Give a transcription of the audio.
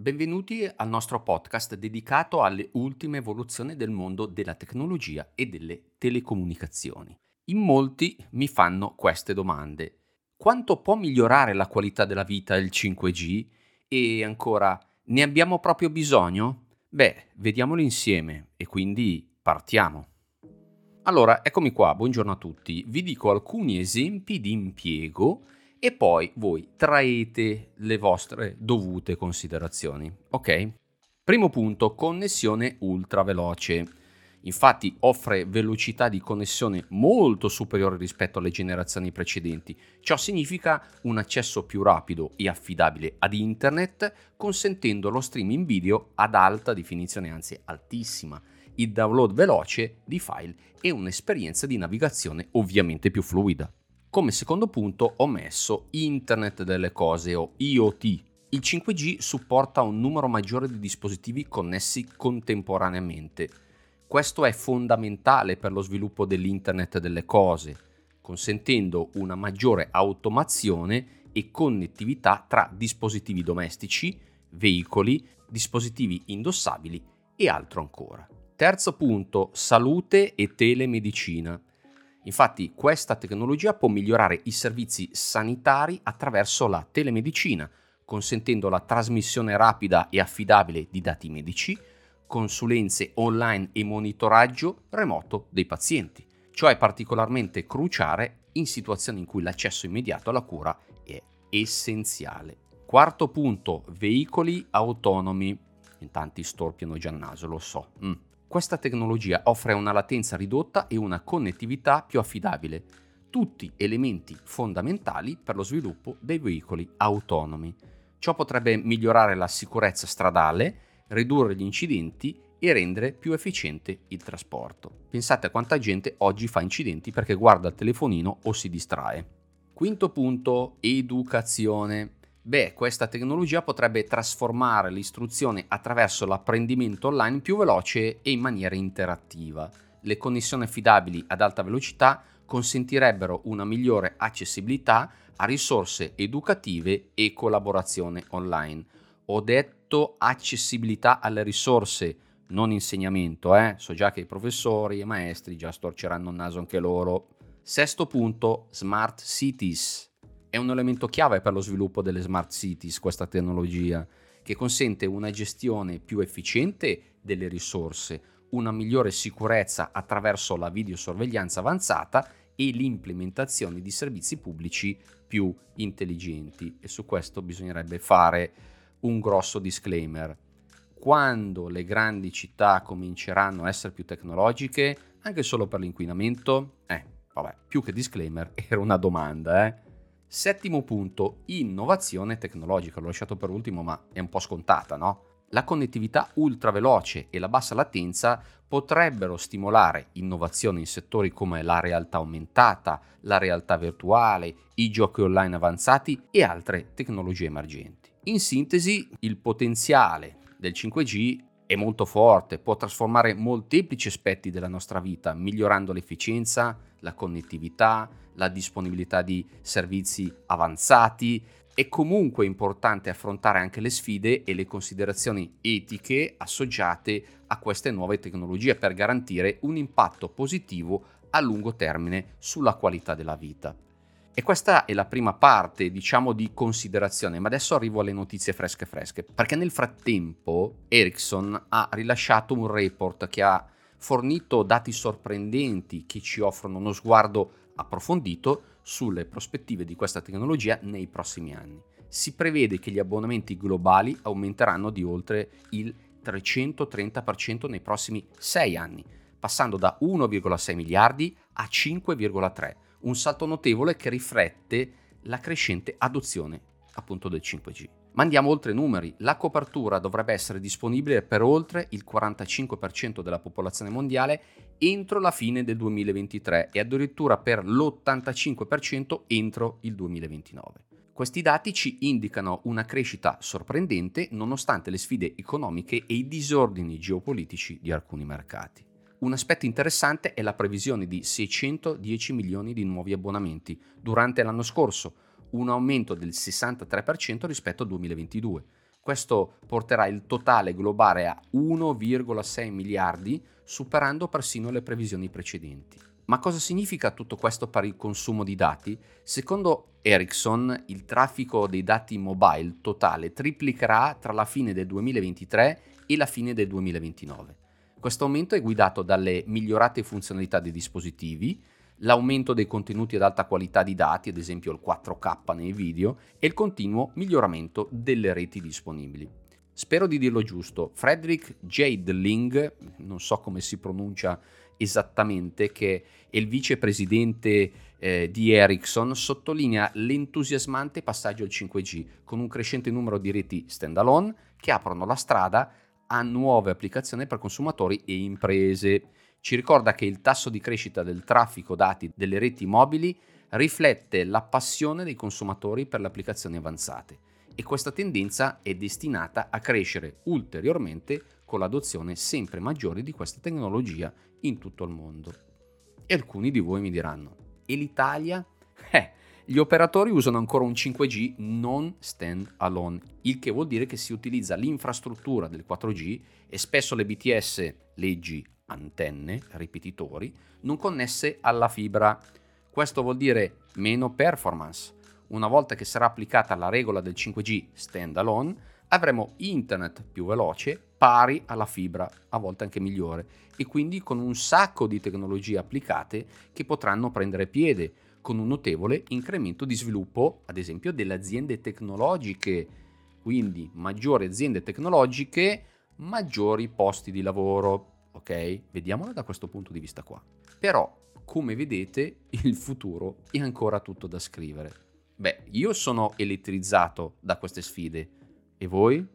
Benvenuti al nostro podcast dedicato alle ultime evoluzioni del mondo della tecnologia e delle telecomunicazioni. In molti mi fanno queste domande. Quanto può migliorare la qualità della vita il 5G? E ancora, ne abbiamo proprio bisogno? Beh, vediamolo insieme e quindi partiamo. Allora, eccomi qua, buongiorno a tutti. Vi dico alcuni esempi di impiego e poi voi traete le vostre dovute considerazioni. Ok? Primo punto, connessione ultra veloce. Infatti offre velocità di connessione molto superiore rispetto alle generazioni precedenti. Ciò significa un accesso più rapido e affidabile ad internet, consentendo lo streaming video ad alta definizione, anzi altissima, il download veloce di file e un'esperienza di navigazione ovviamente più fluida. Come secondo punto ho messo Internet delle cose o IoT. Il 5G supporta un numero maggiore di dispositivi connessi contemporaneamente. Questo è fondamentale per lo sviluppo dell'Internet delle cose, consentendo una maggiore automazione e connettività tra dispositivi domestici, veicoli, dispositivi indossabili e altro ancora. Terzo punto, salute e telemedicina. Infatti questa tecnologia può migliorare i servizi sanitari attraverso la telemedicina, consentendo la trasmissione rapida e affidabile di dati medici, consulenze online e monitoraggio remoto dei pazienti. Ciò è particolarmente cruciale in situazioni in cui l'accesso immediato alla cura è essenziale. Quarto punto, veicoli autonomi. In tanti storpiano già il naso, lo so. Mm. Questa tecnologia offre una latenza ridotta e una connettività più affidabile, tutti elementi fondamentali per lo sviluppo dei veicoli autonomi. Ciò potrebbe migliorare la sicurezza stradale, ridurre gli incidenti e rendere più efficiente il trasporto. Pensate a quanta gente oggi fa incidenti perché guarda il telefonino o si distrae. Quinto punto, educazione. Beh, questa tecnologia potrebbe trasformare l'istruzione attraverso l'apprendimento online più veloce e in maniera interattiva. Le connessioni affidabili ad alta velocità consentirebbero una migliore accessibilità a risorse educative e collaborazione online. Ho detto accessibilità alle risorse, non insegnamento, eh? So già che i professori e i maestri già storceranno il naso anche loro. Sesto punto, smart cities. È un elemento chiave per lo sviluppo delle smart cities questa tecnologia, che consente una gestione più efficiente delle risorse, una migliore sicurezza attraverso la videosorveglianza avanzata e l'implementazione di servizi pubblici più intelligenti. E su questo bisognerebbe fare un grosso disclaimer. Quando le grandi città cominceranno a essere più tecnologiche, anche solo per l'inquinamento, eh, vabbè, più che disclaimer, era una domanda, eh. Settimo punto, innovazione tecnologica. L'ho lasciato per ultimo, ma è un po' scontata, no? La connettività ultraveloce e la bassa latenza potrebbero stimolare innovazioni in settori come la realtà aumentata, la realtà virtuale, i giochi online avanzati e altre tecnologie emergenti. In sintesi, il potenziale del 5G è molto forte, può trasformare molteplici aspetti della nostra vita, migliorando l'efficienza, la connettività, la disponibilità di servizi avanzati. È comunque importante affrontare anche le sfide e le considerazioni etiche associate a queste nuove tecnologie per garantire un impatto positivo a lungo termine sulla qualità della vita. E questa è la prima parte, diciamo, di considerazione, ma adesso arrivo alle notizie fresche fresche, perché nel frattempo Ericsson ha rilasciato un report che ha fornito dati sorprendenti che ci offrono uno sguardo approfondito sulle prospettive di questa tecnologia nei prossimi anni. Si prevede che gli abbonamenti globali aumenteranno di oltre il 330% nei prossimi 6 anni, passando da 1,6 miliardi a 5,3 un salto notevole che riflette la crescente adozione appunto del 5G. Ma andiamo oltre i numeri, la copertura dovrebbe essere disponibile per oltre il 45% della popolazione mondiale entro la fine del 2023 e addirittura per l'85% entro il 2029. Questi dati ci indicano una crescita sorprendente nonostante le sfide economiche e i disordini geopolitici di alcuni mercati. Un aspetto interessante è la previsione di 610 milioni di nuovi abbonamenti durante l'anno scorso, un aumento del 63% rispetto al 2022. Questo porterà il totale globale a 1,6 miliardi, superando persino le previsioni precedenti. Ma cosa significa tutto questo per il consumo di dati? Secondo Ericsson, il traffico dei dati mobile totale triplicherà tra la fine del 2023 e la fine del 2029. Questo aumento è guidato dalle migliorate funzionalità dei dispositivi, l'aumento dei contenuti ad alta qualità di dati, ad esempio il 4K nei video, e il continuo miglioramento delle reti disponibili. Spero di dirlo giusto, Frederick Jadling, non so come si pronuncia esattamente, che è il vicepresidente eh, di Ericsson, sottolinea l'entusiasmante passaggio al 5G, con un crescente numero di reti standalone che aprono la strada a nuove applicazioni per consumatori e imprese. Ci ricorda che il tasso di crescita del traffico dati delle reti mobili riflette la passione dei consumatori per le applicazioni avanzate e questa tendenza è destinata a crescere ulteriormente con l'adozione sempre maggiore di questa tecnologia in tutto il mondo. E alcuni di voi mi diranno, e l'Italia? Eh, gli operatori usano ancora un 5G non stand alone, il che vuol dire che si utilizza l'infrastruttura del 4G e spesso le BTS, leggi antenne, ripetitori, non connesse alla fibra. Questo vuol dire meno performance, una volta che sarà applicata la regola del 5G standalone, avremo internet più veloce pari alla fibra, a volte anche migliore, e quindi con un sacco di tecnologie applicate che potranno prendere piede, con un notevole incremento di sviluppo, ad esempio, delle aziende tecnologiche. Quindi maggiori aziende tecnologiche, maggiori posti di lavoro. Ok? Vediamola da questo punto di vista qua. Però, come vedete, il futuro è ancora tutto da scrivere. Beh, io sono elettrizzato da queste sfide. E voi?